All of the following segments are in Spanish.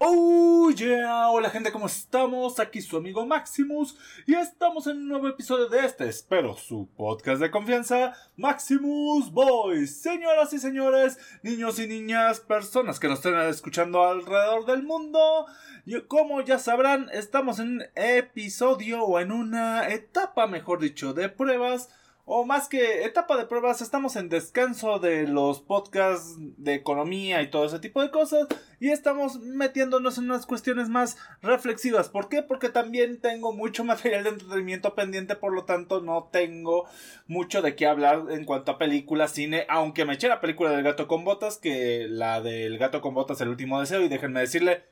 Oh yeah, hola gente, ¿cómo estamos? Aquí su amigo Maximus y estamos en un nuevo episodio de este, espero, su podcast de confianza, Maximus Boys. Señoras y señores, niños y niñas, personas que nos estén escuchando alrededor del mundo, y como ya sabrán, estamos en un episodio o en una etapa, mejor dicho, de pruebas o más que etapa de pruebas, estamos en descanso de los podcasts de economía y todo ese tipo de cosas y estamos metiéndonos en unas cuestiones más reflexivas. ¿Por qué? Porque también tengo mucho material de entretenimiento pendiente, por lo tanto no tengo mucho de qué hablar en cuanto a películas, cine, aunque me eché la película del gato con botas, que la del gato con botas, el último deseo, y déjenme decirle,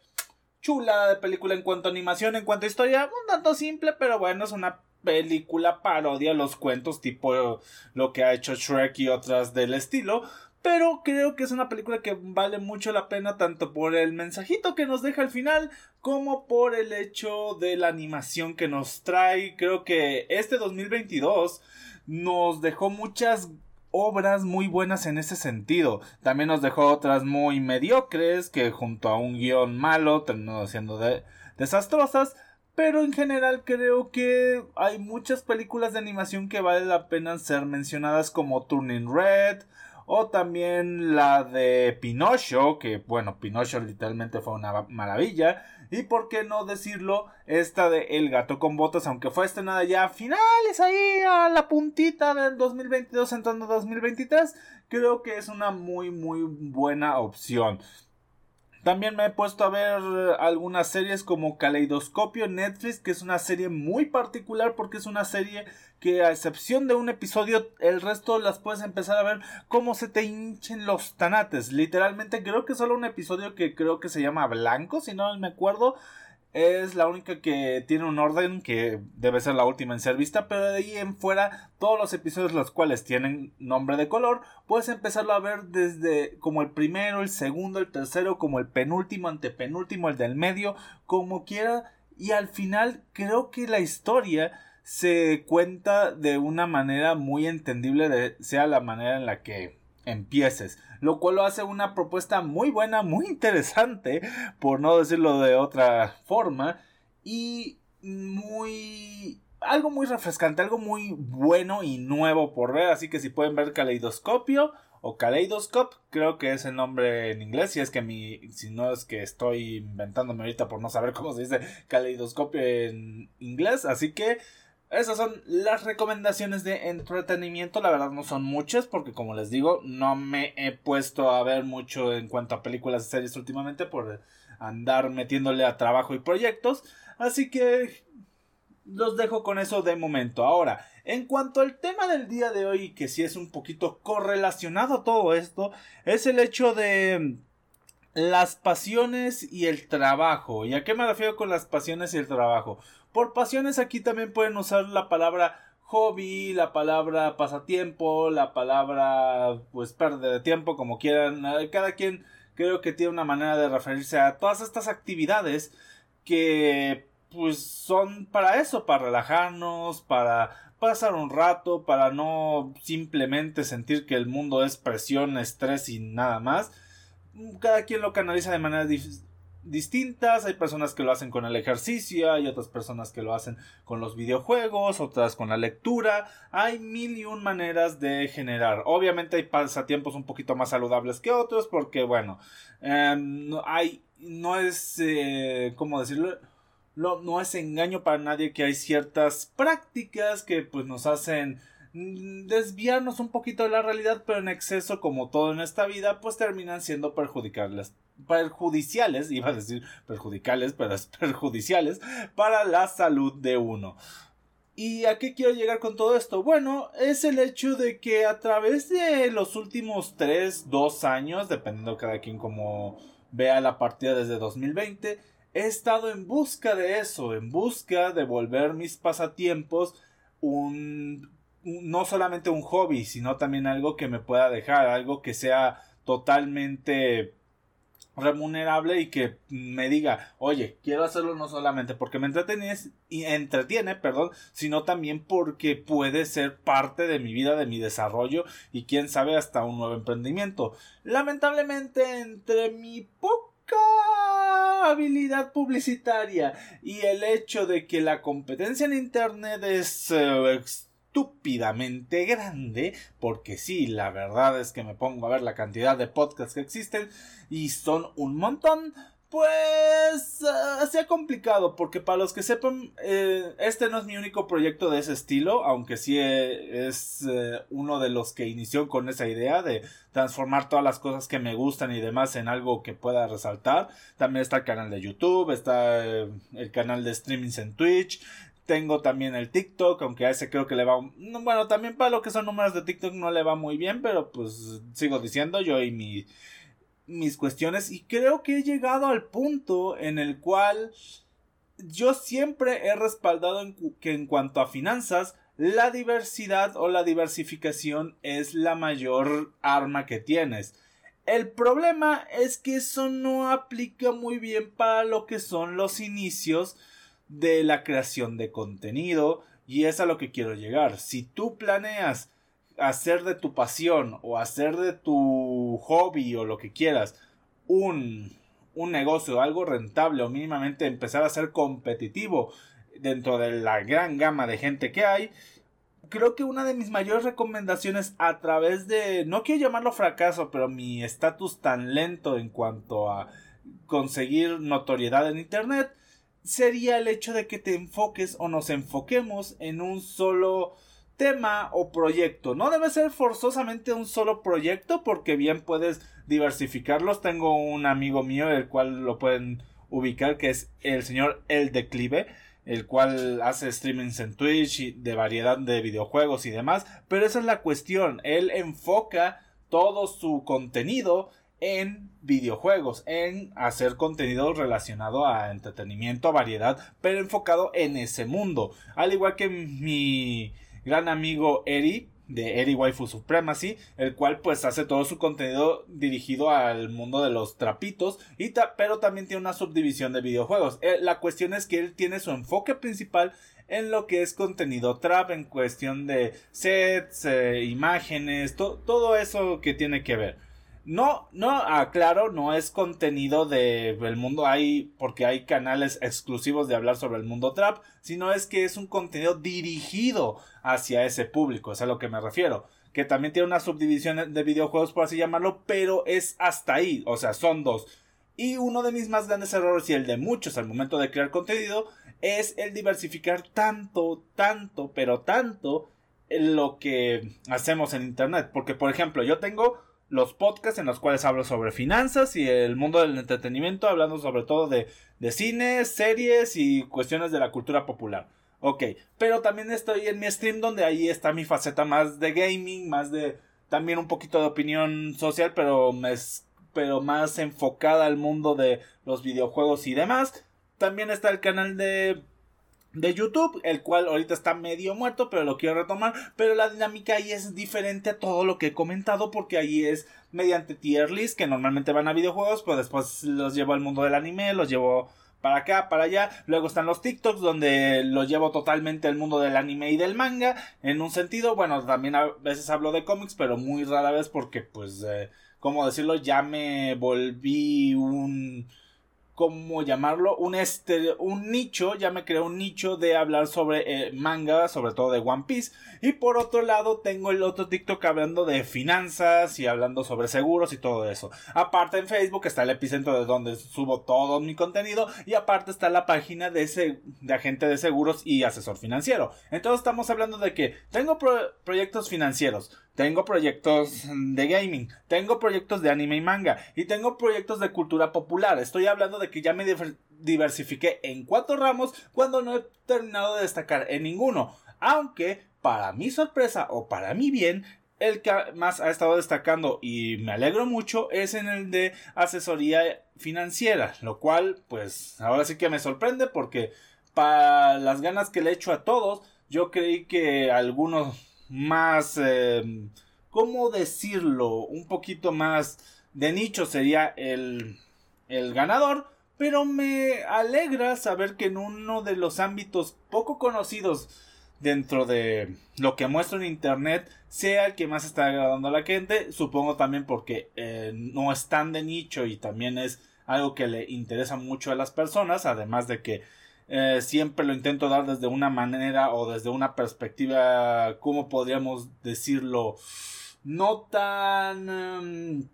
chula de película en cuanto a animación, en cuanto a historia, un tanto simple, pero bueno, es una película parodia los cuentos tipo lo que ha hecho Shrek y otras del estilo. Pero creo que es una película que vale mucho la pena tanto por el mensajito que nos deja al final como por el hecho de la animación que nos trae. Creo que este 2022 nos dejó muchas obras muy buenas en ese sentido. También nos dejó otras muy mediocres que junto a un guion malo terminó siendo desastrosas. Pero en general creo que hay muchas películas de animación que vale la pena ser mencionadas como Turning Red o también la de Pinocho, que bueno, Pinocho literalmente fue una maravilla. Y por qué no decirlo, esta de El gato con botas, aunque fue estrenada ya a finales ahí a la puntita del 2022 entrando 2023, creo que es una muy muy buena opción. También me he puesto a ver algunas series como Caleidoscopio Netflix, que es una serie muy particular porque es una serie que a excepción de un episodio, el resto las puedes empezar a ver como se te hinchen los tanates. Literalmente creo que solo un episodio que creo que se llama Blanco, si no me acuerdo, es la única que tiene un orden que debe ser la última en ser vista, pero de ahí en fuera todos los episodios los cuales tienen nombre de color, puedes empezarlo a ver desde como el primero, el segundo, el tercero, como el penúltimo, antepenúltimo, el del medio, como quiera, y al final creo que la historia se cuenta de una manera muy entendible, sea la manera en la que empieces, lo cual lo hace una propuesta muy buena, muy interesante, por no decirlo de otra forma, y muy algo muy refrescante, algo muy bueno y nuevo por ver, así que si pueden ver Caleidoscopio o Kaleidoscope, creo que es el nombre en inglés, si es que mi, si no es que estoy inventándome ahorita por no saber cómo se dice Caleidoscopio en inglés, así que esas son las recomendaciones de entretenimiento. La verdad no son muchas porque como les digo no me he puesto a ver mucho en cuanto a películas y series últimamente por andar metiéndole a trabajo y proyectos. Así que los dejo con eso de momento. Ahora, en cuanto al tema del día de hoy, que sí es un poquito correlacionado a todo esto, es el hecho de las pasiones y el trabajo. ¿Y a qué me refiero con las pasiones y el trabajo? Por pasiones aquí también pueden usar la palabra hobby, la palabra pasatiempo, la palabra pues pérdida de tiempo, como quieran. Cada quien creo que tiene una manera de referirse a todas estas actividades que pues son para eso, para relajarnos, para pasar un rato, para no simplemente sentir que el mundo es presión, estrés y nada más cada quien lo canaliza de maneras distintas. Hay personas que lo hacen con el ejercicio, hay otras personas que lo hacen con los videojuegos, otras con la lectura. Hay mil y un maneras de generar. Obviamente hay pasatiempos un poquito más saludables que otros porque, bueno, em, no, hay, no es, eh, ¿cómo decirlo? no es engaño para nadie que hay ciertas prácticas que pues nos hacen desviarnos un poquito de la realidad, pero en exceso, como todo en esta vida, pues terminan siendo perjudiciales, perjudiciales, iba a decir perjudicales, pero es perjudiciales para la salud de uno. ¿Y a qué quiero llegar con todo esto? Bueno, es el hecho de que a través de los últimos 3, 2 años, dependiendo cada quien como vea la partida desde 2020, he estado en busca de eso, en busca de volver mis pasatiempos un no solamente un hobby, sino también algo que me pueda dejar, algo que sea totalmente remunerable y que me diga, oye, quiero hacerlo no solamente porque me entretiene, y entretiene, perdón, sino también porque puede ser parte de mi vida, de mi desarrollo y quién sabe hasta un nuevo emprendimiento. Lamentablemente entre mi poca habilidad publicitaria y el hecho de que la competencia en Internet es eh, estúpidamente grande, porque sí, la verdad es que me pongo a ver la cantidad de podcasts que existen y son un montón, pues uh, se ha complicado porque para los que sepan eh, este no es mi único proyecto de ese estilo aunque sí eh, es eh, uno de los que inició con esa idea de transformar todas las cosas que me gustan y demás en algo que pueda resaltar. También está el canal de YouTube está el canal de streamings en Twitch tengo también el TikTok, aunque a ese creo que le va. Bueno, también para lo que son números de TikTok no le va muy bien, pero pues sigo diciendo yo y mi mis cuestiones y creo que he llegado al punto en el cual yo siempre he respaldado que en cuanto a finanzas la diversidad o la diversificación es la mayor arma que tienes. El problema es que eso no aplica muy bien para lo que son los inicios de la creación de contenido y es a lo que quiero llegar. Si tú planeas hacer de tu pasión o hacer de tu hobby o lo que quieras un, un negocio, algo rentable o mínimamente empezar a ser competitivo dentro de la gran gama de gente que hay, creo que una de mis mayores recomendaciones a través de, no quiero llamarlo fracaso, pero mi estatus tan lento en cuanto a conseguir notoriedad en Internet, sería el hecho de que te enfoques o nos enfoquemos en un solo tema o proyecto. No debe ser forzosamente un solo proyecto porque bien puedes diversificarlos. Tengo un amigo mío el cual lo pueden ubicar que es el señor El Declive el cual hace streamings en Twitch y de variedad de videojuegos y demás, pero esa es la cuestión, él enfoca todo su contenido en videojuegos, en hacer contenido relacionado a entretenimiento, variedad, pero enfocado en ese mundo. Al igual que mi gran amigo Eri de Eri Waifu Supremacy, el cual pues hace todo su contenido dirigido al mundo de los trapitos, y pero también tiene una subdivisión de videojuegos. Eh, la cuestión es que él tiene su enfoque principal en lo que es contenido trap, en cuestión de sets, eh, imágenes, todo eso que tiene que ver. No, no, aclaro, no es contenido de el mundo hay porque hay canales exclusivos de hablar sobre el mundo trap, sino es que es un contenido dirigido hacia ese público, es a lo que me refiero. Que también tiene una subdivisión de videojuegos, por así llamarlo, pero es hasta ahí, o sea, son dos. Y uno de mis más grandes errores y el de muchos al momento de crear contenido es el diversificar tanto, tanto, pero tanto lo que hacemos en Internet. Porque, por ejemplo, yo tengo los podcasts en los cuales hablo sobre finanzas y el mundo del entretenimiento, hablando sobre todo de, de cine, series y cuestiones de la cultura popular. Ok, pero también estoy en mi stream donde ahí está mi faceta más de gaming, más de también un poquito de opinión social, pero, pero más enfocada al mundo de los videojuegos y demás. También está el canal de de YouTube, el cual ahorita está medio muerto, pero lo quiero retomar. Pero la dinámica ahí es diferente a todo lo que he comentado, porque ahí es mediante tier list, que normalmente van a videojuegos, pero después los llevo al mundo del anime, los llevo para acá, para allá. Luego están los TikToks, donde los llevo totalmente al mundo del anime y del manga. En un sentido, bueno, también a veces hablo de cómics, pero muy rara vez porque, pues, eh, como decirlo, ya me volví un ¿cómo llamarlo? Un, este, un nicho, ya me creé un nicho de hablar sobre eh, manga, sobre todo de One Piece. Y por otro lado, tengo el otro TikTok hablando de finanzas y hablando sobre seguros y todo eso. Aparte en Facebook está el epicentro de donde subo todo mi contenido. Y aparte está la página de, ese, de agente de seguros y asesor financiero. Entonces estamos hablando de que tengo proyectos financieros tengo proyectos de gaming, tengo proyectos de anime y manga y tengo proyectos de cultura popular. Estoy hablando de que ya me diversifiqué en cuatro ramos cuando no he terminado de destacar en ninguno. Aunque, para mi sorpresa o para mi bien, el que más ha estado destacando y me alegro mucho es en el de asesoría financiera, lo cual pues ahora sí que me sorprende porque para las ganas que le he hecho a todos, yo creí que algunos más, eh, ¿cómo decirlo? Un poquito más de nicho sería el, el ganador. Pero me alegra saber que en uno de los ámbitos poco conocidos dentro de lo que muestro en internet sea el que más está agradando a la gente. Supongo también porque eh, no es tan de nicho y también es algo que le interesa mucho a las personas, además de que eh, siempre lo intento dar desde una manera o desde una perspectiva, ¿cómo podríamos decirlo? No tan... Em,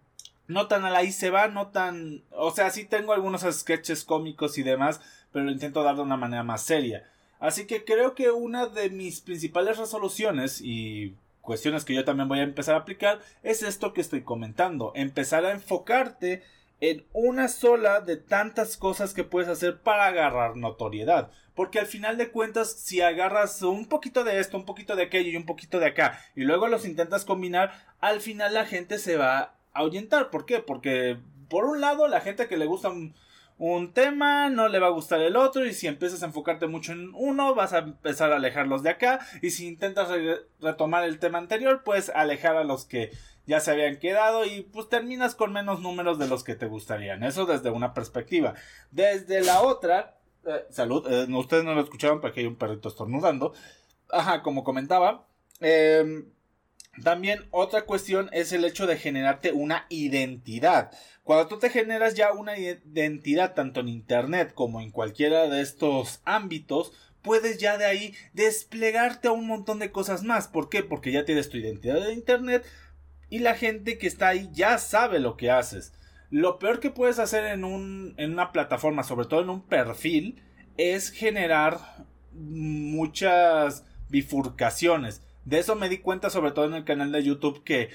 no tan a la ahí se va, no tan... O sea, sí tengo algunos sketches cómicos y demás, pero lo intento dar de una manera más seria. Así que creo que una de mis principales resoluciones y cuestiones que yo también voy a empezar a aplicar es esto que estoy comentando. Empezar a enfocarte en una sola de tantas cosas que puedes hacer para agarrar notoriedad. Porque al final de cuentas, si agarras un poquito de esto, un poquito de aquello y un poquito de acá, y luego los intentas combinar, al final la gente se va a ahuyentar. ¿Por qué? Porque por un lado, la gente que le gusta un tema, no le va a gustar el otro y si empiezas a enfocarte mucho en uno, vas a empezar a alejarlos de acá y si intentas retomar el tema anterior, puedes alejar a los que ya se habían quedado y pues terminas con menos números de los que te gustarían. Eso desde una perspectiva. Desde la otra, eh, salud, eh, ustedes no lo escucharon porque hay un perrito estornudando. Ajá, como comentaba, eh, también otra cuestión es el hecho de generarte una identidad. Cuando tú te generas ya una identidad tanto en Internet como en cualquiera de estos ámbitos, puedes ya de ahí desplegarte a un montón de cosas más. ¿Por qué? Porque ya tienes tu identidad de Internet y la gente que está ahí ya sabe lo que haces. Lo peor que puedes hacer en, un, en una plataforma, sobre todo en un perfil, es generar muchas bifurcaciones. De eso me di cuenta sobre todo en el canal de YouTube que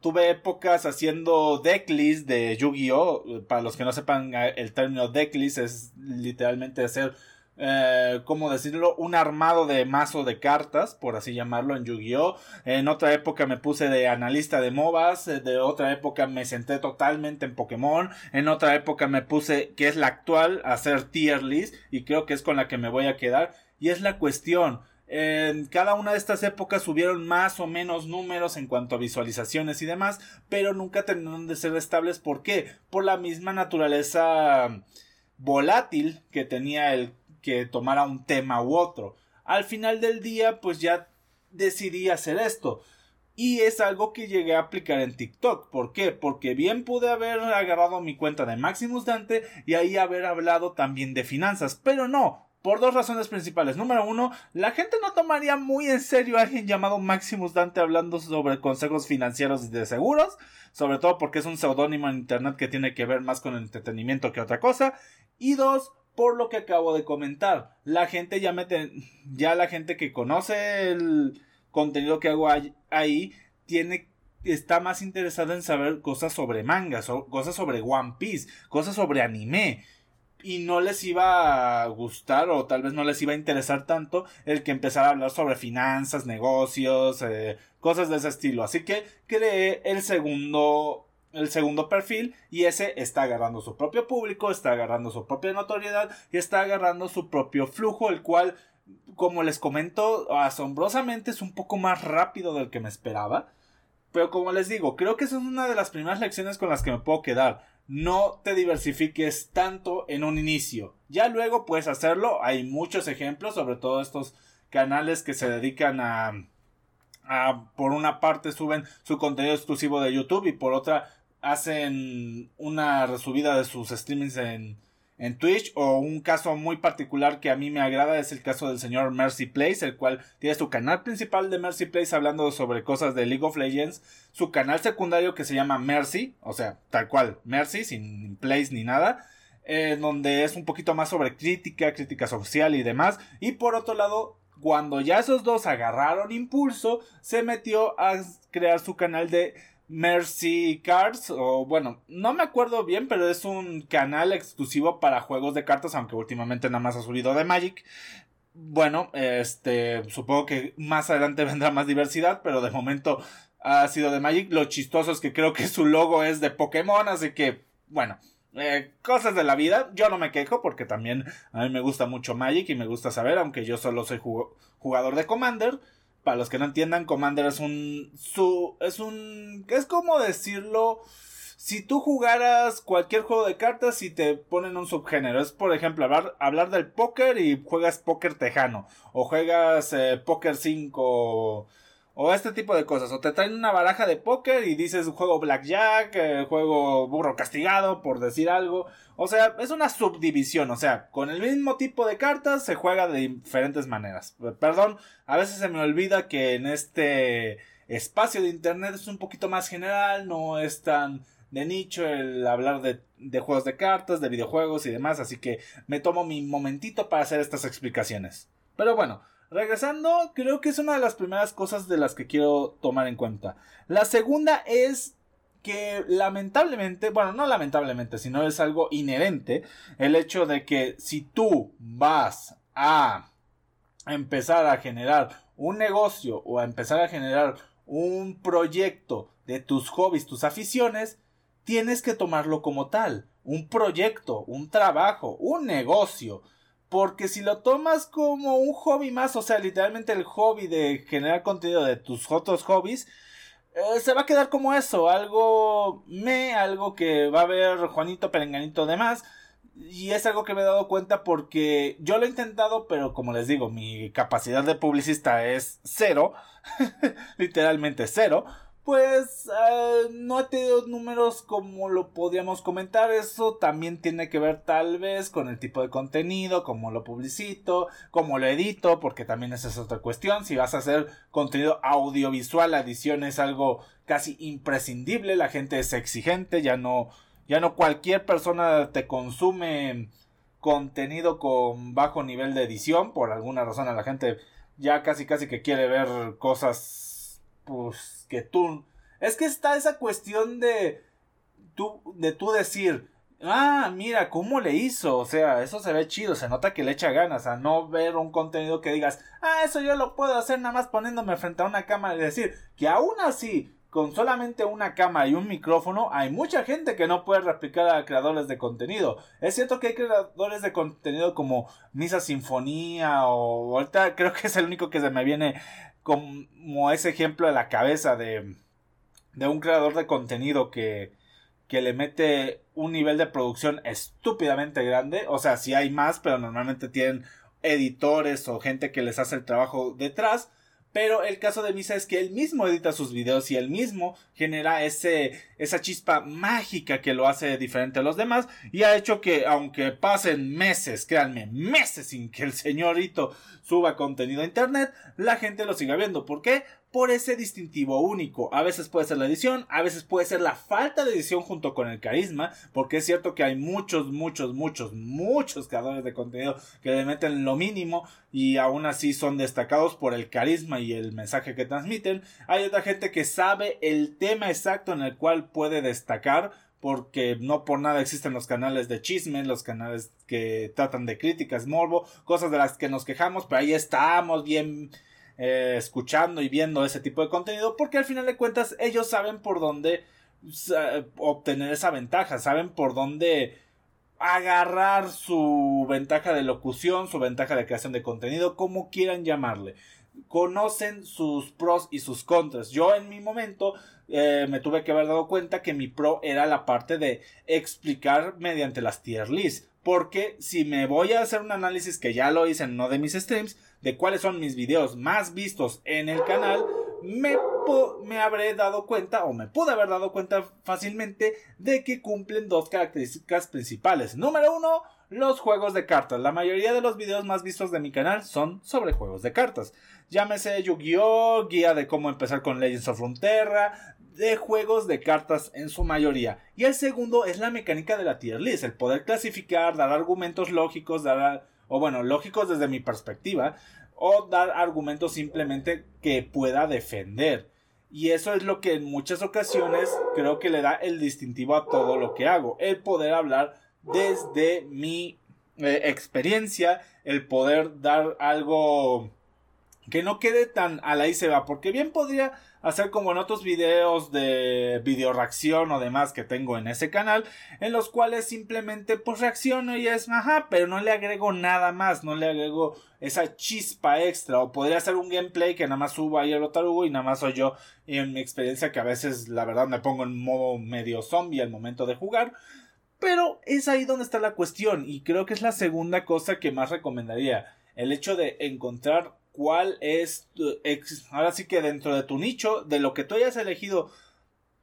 tuve épocas haciendo decklist de Yu-Gi-Oh! Para los que no sepan eh, el término decklist es literalmente hacer, eh, ¿cómo decirlo? Un armado de mazo de cartas, por así llamarlo, en Yu-Gi-Oh! En otra época me puse de analista de MOBAs, eh, de otra época me senté totalmente en Pokémon, en otra época me puse, que es la actual, a hacer tier list y creo que es con la que me voy a quedar. Y es la cuestión en cada una de estas épocas subieron más o menos números en cuanto a visualizaciones y demás, pero nunca terminaron de ser estables. ¿Por qué? Por la misma naturaleza volátil que tenía el que tomara un tema u otro. Al final del día, pues ya decidí hacer esto. Y es algo que llegué a aplicar en TikTok. ¿Por qué? Porque bien pude haber agarrado mi cuenta de Maximus Dante y ahí haber hablado también de finanzas. Pero no, por dos razones principales. Número uno, la gente no tomaría muy en serio a alguien llamado Maximus Dante hablando sobre consejos financieros y de seguros. Sobre todo porque es un seudónimo en internet que tiene que ver más con el entretenimiento que otra cosa. Y dos, por lo que acabo de comentar. La gente ya mete, ya la gente que conoce el contenido que hago ahí, tiene está más interesada en saber cosas sobre mangas, cosas sobre One Piece, cosas sobre anime y no les iba a gustar o tal vez no les iba a interesar tanto el que empezara a hablar sobre finanzas, negocios, eh, cosas de ese estilo. Así que creé el segundo el segundo perfil y ese está agarrando su propio público, está agarrando su propia notoriedad y está agarrando su propio flujo, el cual, como les comento, asombrosamente es un poco más rápido del que me esperaba. Pero como les digo, creo que esa es una de las primeras lecciones con las que me puedo quedar no te diversifiques tanto en un inicio. Ya luego puedes hacerlo. Hay muchos ejemplos, sobre todo estos canales que se dedican a, a por una parte suben su contenido exclusivo de YouTube y por otra hacen una resubida de sus streamings en, en Twitch o un caso muy particular que a mí me agrada es el caso del señor Mercy Place, el cual tiene su canal principal de Mercy Place hablando sobre cosas de League of Legends, su canal secundario que se llama Mercy, o sea, tal cual, Mercy, sin Place ni nada, eh, donde es un poquito más sobre crítica, crítica social y demás, y por otro lado, cuando ya esos dos agarraron impulso, se metió a crear su canal de Mercy Cards, o bueno, no me acuerdo bien, pero es un canal exclusivo para juegos de cartas, aunque últimamente nada más ha subido de Magic. Bueno, este, supongo que más adelante vendrá más diversidad, pero de momento ha sido de Magic. Lo chistoso es que creo que su logo es de Pokémon, así que, bueno, eh, cosas de la vida. Yo no me quejo porque también a mí me gusta mucho Magic y me gusta saber, aunque yo solo soy jugador de Commander. Para los que no entiendan, Commander es un. Su, es un. Es como decirlo. Si tú jugaras cualquier juego de cartas y te ponen un subgénero, es por ejemplo hablar, hablar del póker y juegas póker tejano, o juegas eh, póker 5, O este tipo de cosas. O te traen una baraja de póker y dices juego blackjack, eh, juego burro castigado, por decir algo. O sea, es una subdivisión. O sea, con el mismo tipo de cartas se juega de diferentes maneras. Perdón, a veces se me olvida que en este espacio de internet es un poquito más general, no es tan de nicho el hablar de, de, juegos de cartas, de videojuegos y demás, así que me tomo mi momentito para hacer estas explicaciones. Pero bueno, regresando, creo que es una de las primeras cosas de las que quiero tomar en cuenta. La segunda es que lamentablemente, bueno, no lamentablemente, sino es algo inherente, el hecho de que si tú vas a empezar a generar un negocio o a empezar a generar un proyecto de tus hobbies, tus aficiones, tienes que tomarlo como tal, un proyecto, un trabajo, un negocio. Porque si lo tomas como un hobby más, o sea, literalmente el hobby de generar contenido de tus otros hobbies, eh, se va a quedar como eso, algo me, algo que va a ver Juanito Perenganito de más. Y es algo que me he dado cuenta porque yo lo he intentado, pero como les digo, mi capacidad de publicista es cero, literalmente cero pues eh, no he tenido números como lo podríamos comentar. Eso también tiene que ver tal vez con el tipo de contenido, cómo lo publicito, cómo lo edito, porque también esa es otra cuestión. Si vas a hacer contenido audiovisual, la edición es algo casi imprescindible. La gente es exigente, ya no, ya no cualquier persona te consume contenido con bajo nivel de edición. Por alguna razón a la gente ya casi casi que quiere ver cosas pues que tú... Es que está esa cuestión de tú, de tú decir, ah, mira, ¿cómo le hizo? O sea, eso se ve chido, se nota que le echa ganas a no ver un contenido que digas, ah, eso yo lo puedo hacer nada más poniéndome frente a una cámara y decir que aún así, con solamente una cámara y un micrófono, hay mucha gente que no puede replicar a creadores de contenido. Es cierto que hay creadores de contenido como Misa Sinfonía o ahorita creo que es el único que se me viene como ese ejemplo a la cabeza de, de un creador de contenido que, que le mete un nivel de producción estúpidamente grande. O sea, si hay más, pero normalmente tienen editores o gente que les hace el trabajo detrás. Pero el caso de Misa es que él mismo edita sus videos y él mismo genera ese, esa chispa mágica que lo hace diferente a los demás y ha hecho que aunque pasen meses, créanme, meses sin que el señorito suba contenido a internet, la gente lo siga viendo. ¿Por qué? Por ese distintivo único. A veces puede ser la edición, a veces puede ser la falta de edición junto con el carisma, porque es cierto que hay muchos, muchos, muchos, muchos creadores de contenido que le meten lo mínimo y aún así son destacados por el carisma y el mensaje que transmiten. Hay otra gente que sabe el tema exacto en el cual puede destacar, porque no por nada existen los canales de chisme, los canales que tratan de críticas, morbo, cosas de las que nos quejamos, pero ahí estamos bien eh, escuchando y viendo ese tipo de contenido porque al final de cuentas ellos saben por dónde obtener esa ventaja, saben por dónde agarrar su ventaja de locución, su ventaja de creación de contenido, como quieran llamarle. Conocen sus pros y sus contras. Yo en mi momento eh, me tuve que haber dado cuenta que mi pro era la parte de explicar mediante las tier lists. Porque si me voy a hacer un análisis que ya lo hice en uno de mis streams, de cuáles son mis videos más vistos en el canal, me, me habré dado cuenta o me pude haber dado cuenta fácilmente de que cumplen dos características principales. Número uno, los juegos de cartas. La mayoría de los videos más vistos de mi canal son sobre juegos de cartas. Llámese Yu-Gi-Oh, guía de cómo empezar con Legends of Runeterra, de juegos de cartas en su mayoría. Y el segundo es la mecánica de la tier list, el poder clasificar, dar argumentos lógicos, dar o bueno, lógicos desde mi perspectiva, o dar argumentos simplemente que pueda defender. Y eso es lo que en muchas ocasiones creo que le da el distintivo a todo lo que hago. El poder hablar desde mi eh, experiencia, el poder dar algo que no quede tan a la y se va. Porque bien podría hacer como en otros videos de video reacción o demás que tengo en ese canal, en los cuales simplemente pues reacciono y es ajá, pero no le agrego nada más, no le agrego esa chispa extra, o podría hacer un gameplay que nada más subo ahí otarugo y nada más soy yo en mi experiencia que a veces la verdad me pongo en modo medio zombie al momento de jugar. Pero es ahí donde está la cuestión y creo que es la segunda cosa que más recomendaría. El hecho de encontrar cuál es, ahora sí que dentro de tu nicho, de lo que tú hayas elegido,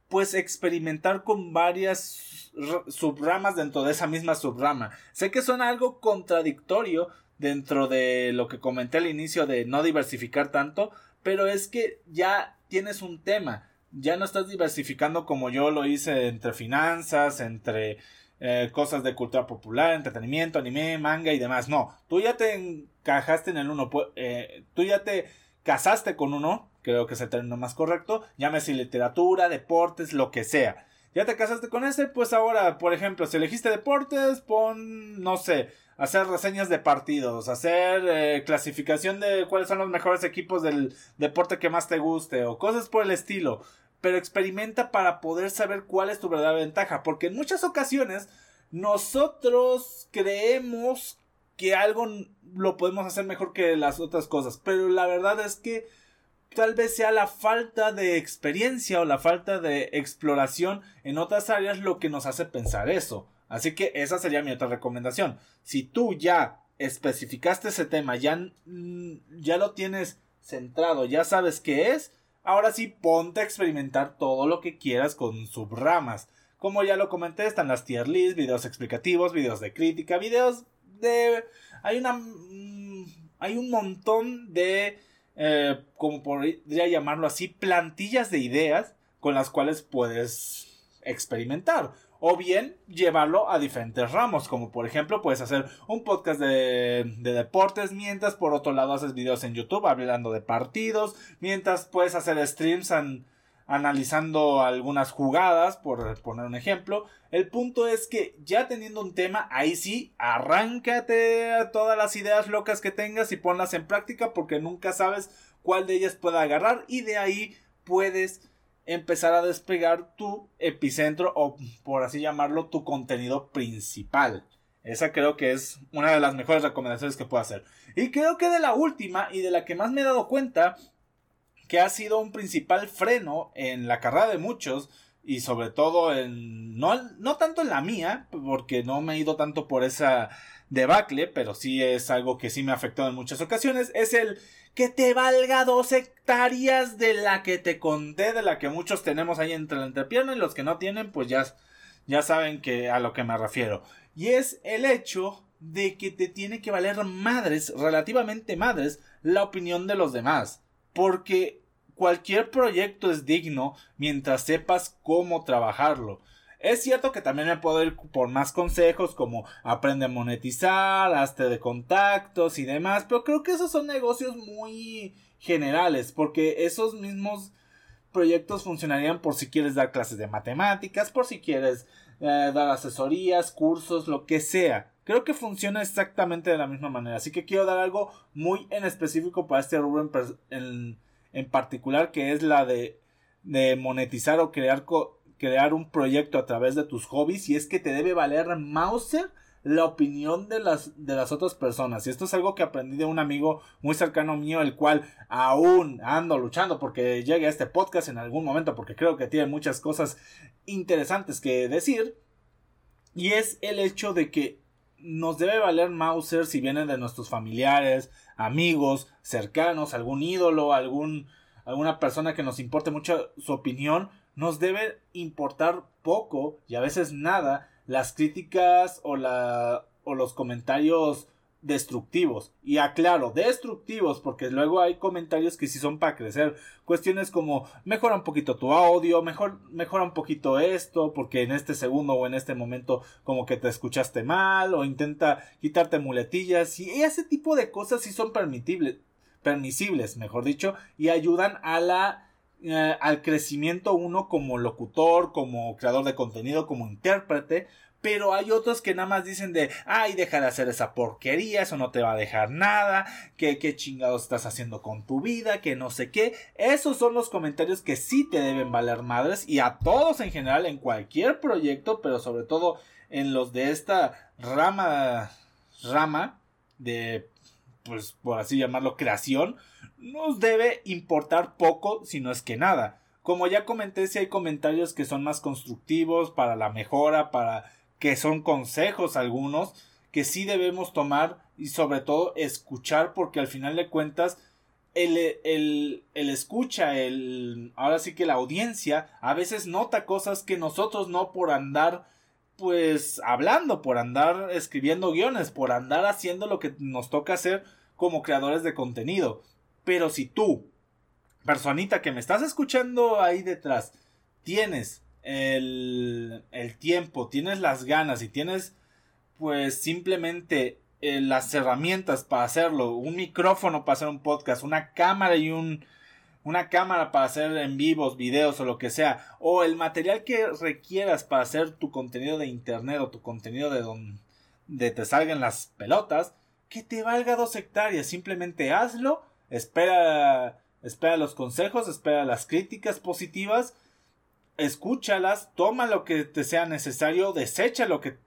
pues experimentar con varias subramas dentro de esa misma subrama. Sé que suena algo contradictorio dentro de lo que comenté al inicio de no diversificar tanto, pero es que ya tienes un tema, ya no estás diversificando como yo lo hice entre finanzas, entre eh, cosas de cultura popular, entretenimiento, anime, manga y demás. No, tú ya te encajaste en el uno, eh, tú ya te casaste con uno creo que es el término más correcto, llámese literatura, deportes, lo que sea. Ya te casaste con ese, pues ahora, por ejemplo, si elegiste deportes, pon, no sé, hacer reseñas de partidos, hacer eh, clasificación de cuáles son los mejores equipos del deporte que más te guste o cosas por el estilo. Pero experimenta para poder saber cuál es tu verdadera ventaja, porque en muchas ocasiones nosotros creemos que algo lo podemos hacer mejor que las otras cosas, pero la verdad es que tal vez sea la falta de experiencia o la falta de exploración en otras áreas lo que nos hace pensar eso. Así que esa sería mi otra recomendación. Si tú ya especificaste ese tema, ya, ya lo tienes centrado, ya sabes qué es, ahora sí ponte a experimentar todo lo que quieras con subramas. Como ya lo comenté, están las tier lists, videos explicativos, videos de crítica, videos de... Hay una... Mm, hay un montón de eh, como podría llamarlo así, plantillas de ideas con las cuales puedes experimentar. O bien llevarlo a diferentes ramos, como por ejemplo puedes hacer un podcast de, deportes, mientras por otro lado haces videos en YouTube hablando de partidos, mientras puedes hacer streams analizando algunas jugadas, por poner un ejemplo. El punto es que ya teniendo un tema, ahí sí, arráncate todas las ideas locas que tengas y ponlas en práctica porque nunca sabes cuál de ellas pueda agarrar y de ahí puedes empezar a despegar tu epicentro o por así llamarlo tu contenido principal. Esa creo que es una de las mejores recomendaciones que puedo hacer. Y creo que de la última y de la que más me he dado cuenta que ha sido un principal freno en la carrera de muchos y sobre todo en no, no tanto en la mía porque no me he ido tanto por esa debacle pero sí es algo que sí me ha afectado en muchas ocasiones es el que te valga dos hectáreas de la que te conté de la que muchos tenemos ahí entre la entrepierna y los que no tienen pues ya ya saben a lo que me refiero. Y es el hecho de que te tiene que valer madres relativamente madres la opinión de los demás porque cualquier proyecto es digno mientras sepas cómo trabajarlo. Es cierto que también me puedo ir por más consejos como aprende a monetizar, hazte de contactos y demás, pero creo que esos son negocios muy generales porque esos mismos proyectos funcionarían por si quieres dar clases de matemáticas, por si quieres eh, dar asesorías, cursos, lo que sea. Creo que funciona exactamente de la misma manera, así que quiero dar algo muy en específico para este rubro en particular que es la de, de monetizar o crear, crear un proyecto a través de tus hobbies y es que te debe valer Mauser la opinión de las, de las otras personas. Y esto es algo que aprendí de un amigo muy cercano mío, el cual aún ando luchando porque llegue a este podcast en algún momento, porque creo que tiene muchas cosas interesantes que decir. Y es el hecho de que nos debe valer Mauser si vienen de nuestros familiares, amigos, cercanos, algún ídolo, algún, alguna persona que nos importe mucho su opinión, nos debe importar poco y a veces nada las críticas o, la, o los comentarios destructivos. Y aclaro, destructivos, porque luego hay comentarios que sí son para crecer. Cuestiones como mejora un poquito tu audio, mejor, mejora un poquito esto, porque en este segundo o en este momento como que te escuchaste mal, o intenta quitarte muletillas, y ese tipo de cosas sí son permitibles, permisibles, mejor dicho, y ayudan a la eh, al crecimiento uno como locutor, como creador de contenido, como intérprete, pero hay otros que nada más dicen de, ay, deja de hacer esa porquería, eso no te va a dejar nada, que qué chingados estás haciendo con tu vida, que no sé qué. Esos son los comentarios que sí te deben valer madres y a todos en general en cualquier proyecto, pero sobre todo en los de esta rama, rama de, pues por así llamarlo, creación, nos debe importar poco, si no es que nada. Como ya comenté, si hay comentarios que son más constructivos para la mejora, para que son consejos algunos que sí debemos tomar y sobre todo escuchar porque al final de cuentas el, el, el, escucha, el, ahora sí que la audiencia a veces nota cosas que nosotros no por andar pues hablando, por andar escribiendo guiones, por andar haciendo lo que nos toca hacer como creadores de contenido. Pero si tú, personita que me estás escuchando ahí detrás, tienes el, el tiempo, tienes las ganas y tienes pues simplemente eh, las herramientas para hacerlo, un micrófono para hacer un podcast, una cámara y un una cámara para hacer en vivos, videos o lo que sea, o el material que requieras para hacer tu contenido de internet o tu contenido de donde te salgan las pelotas, que te valga dos hectáreas, simplemente hazlo, espera espera los consejos, espera las críticas positivas, escúchalas, toma lo que te sea necesario, desecha lo que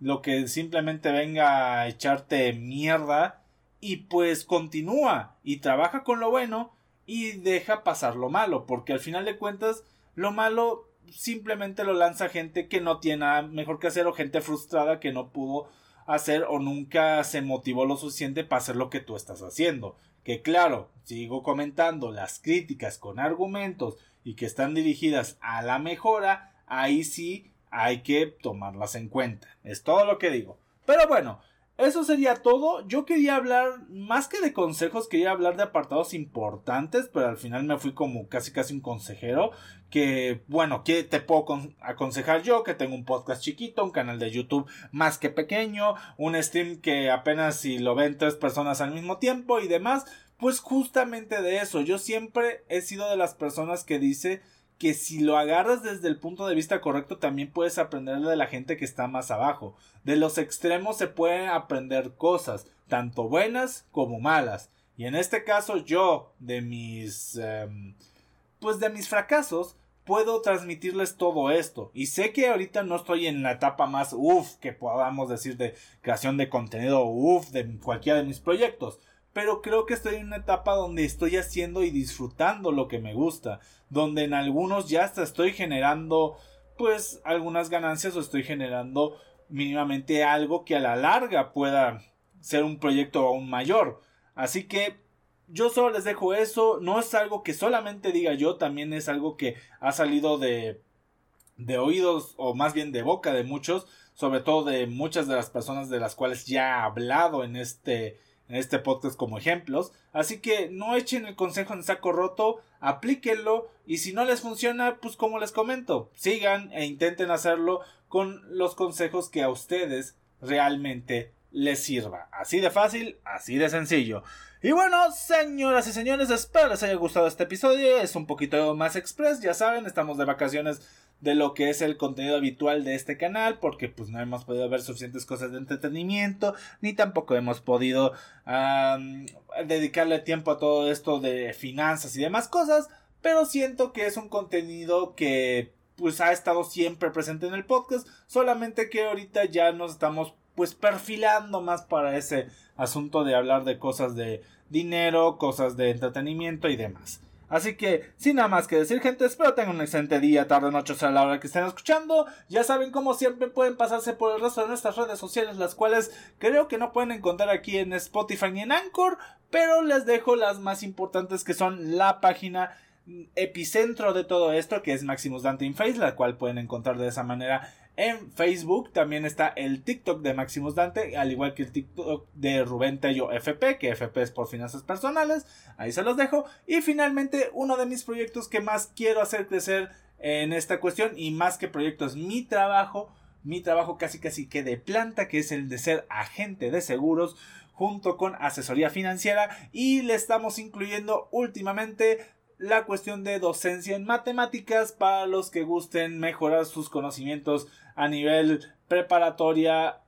lo que simplemente venga a echarte mierda y pues continúa y trabaja con lo bueno y deja pasar lo malo, porque al final de cuentas lo malo simplemente lo lanza gente que no tiene nada mejor que hacer o gente frustrada que no pudo hacer o nunca se motivó lo suficiente para hacer lo que tú estás haciendo. Que claro, sigo comentando las críticas con argumentos y que están dirigidas a la mejora, ahí sí hay que tomarlas en cuenta. Es todo lo que digo. Pero bueno, eso sería todo. Yo quería hablar, más que de consejos, quería hablar de apartados importantes, pero al final me fui como casi casi un consejero. Que, bueno, ¿qué te puedo aconsejar yo? Que tengo un podcast chiquito, un canal de YouTube más que pequeño, un stream que apenas si lo ven tres personas al mismo tiempo y demás. Pues justamente de eso, yo siempre he sido de las personas que dice que si lo agarras desde el punto de vista correcto también puedes aprender de la gente que está más abajo. De los extremos se pueden aprender cosas, tanto buenas como malas. Y en este caso yo, de mis... Em, pues de mis fracasos, puedo transmitirles todo esto. Y sé que ahorita no estoy en la etapa más uff que podamos decir de creación de contenido uff de cualquiera de mis proyectos pero creo que estoy en una etapa donde estoy haciendo y disfrutando lo que me gusta, donde en algunos ya hasta estoy generando pues algunas ganancias o estoy generando mínimamente algo que a la larga pueda ser un proyecto aún mayor. Así que yo solo les dejo eso, no es algo que solamente diga yo, también es algo que ha salido de de oídos o más bien de boca de muchos, sobre todo de muchas de las personas de las cuales ya he hablado en este este podcast como ejemplos. Así que no echen el consejo en saco roto, aplíquenlo y si no les funciona, pues como les comento, sigan e intenten hacerlo con los consejos que a ustedes realmente les sirva. Así de fácil, así de sencillo. Y bueno, señoras y señores, espero les haya gustado este episodio. Es un poquito más express, ya saben, estamos de vacaciones de lo que es el contenido habitual de este canal porque pues no hemos podido ver suficientes cosas de entretenimiento ni tampoco hemos podido dedicarle tiempo a todo esto de finanzas y demás cosas pero siento que es un contenido que pues ha estado siempre presente en el podcast solamente que ahorita ya nos estamos pues perfilando más para ese asunto de hablar de cosas de dinero cosas de entretenimiento y demás Así que, sin nada más que decir, gente, espero tengan un excelente día, tarde, noche, o sea, la hora que estén escuchando. Ya saben, como siempre, pueden pasarse por el resto de nuestras redes sociales, las cuales creo que no pueden encontrar aquí en Spotify ni en Anchor, pero les dejo las más importantes que son la página epicentro de todo esto, que es Maximus Dante in Face, la cual pueden encontrar de esa manera en Facebook. También está el TikTok de Maximus Dante, al igual que el TikTok de Rubén Tello FP, que FP es por finanzas personales. Ahí se los dejo. Y finalmente, uno de mis proyectos que más quiero hacer crecer en esta cuestión, y más que proyectos, mi trabajo, mi trabajo casi casi que de planta, que es el de ser agente de seguros junto con asesoría financiera y le estamos incluyendo últimamente la cuestión de docencia en matemáticas para los que gusten mejorar sus conocimientos a nivel preparatoria,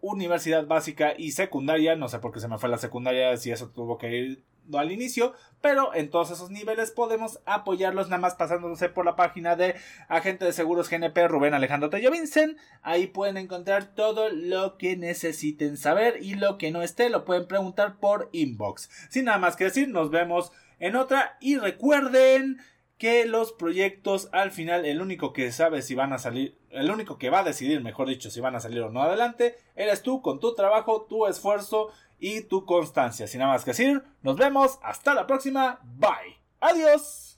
universidad básica y secundaria. No sé por qué se me fue la secundaria si eso tuvo que ir al inicio, pero en todos esos niveles podemos apoyarlos nada más pasándose por la página de agente de seguros GNP Rubén Alejandro Tello Vincent. Ahí pueden encontrar todo lo que necesiten saber y lo que no esté lo pueden preguntar por inbox. Sin nada más que decir, nos vemos en otra y recuerden que los proyectos al final el único que sabe si van a salir, el único que va a decidir, mejor dicho, si van a salir o no adelante, eres tú con tu trabajo, tu esfuerzo y tu constancia. Sin nada más que decir, nos vemos. Hasta la próxima. Bye. Adiós.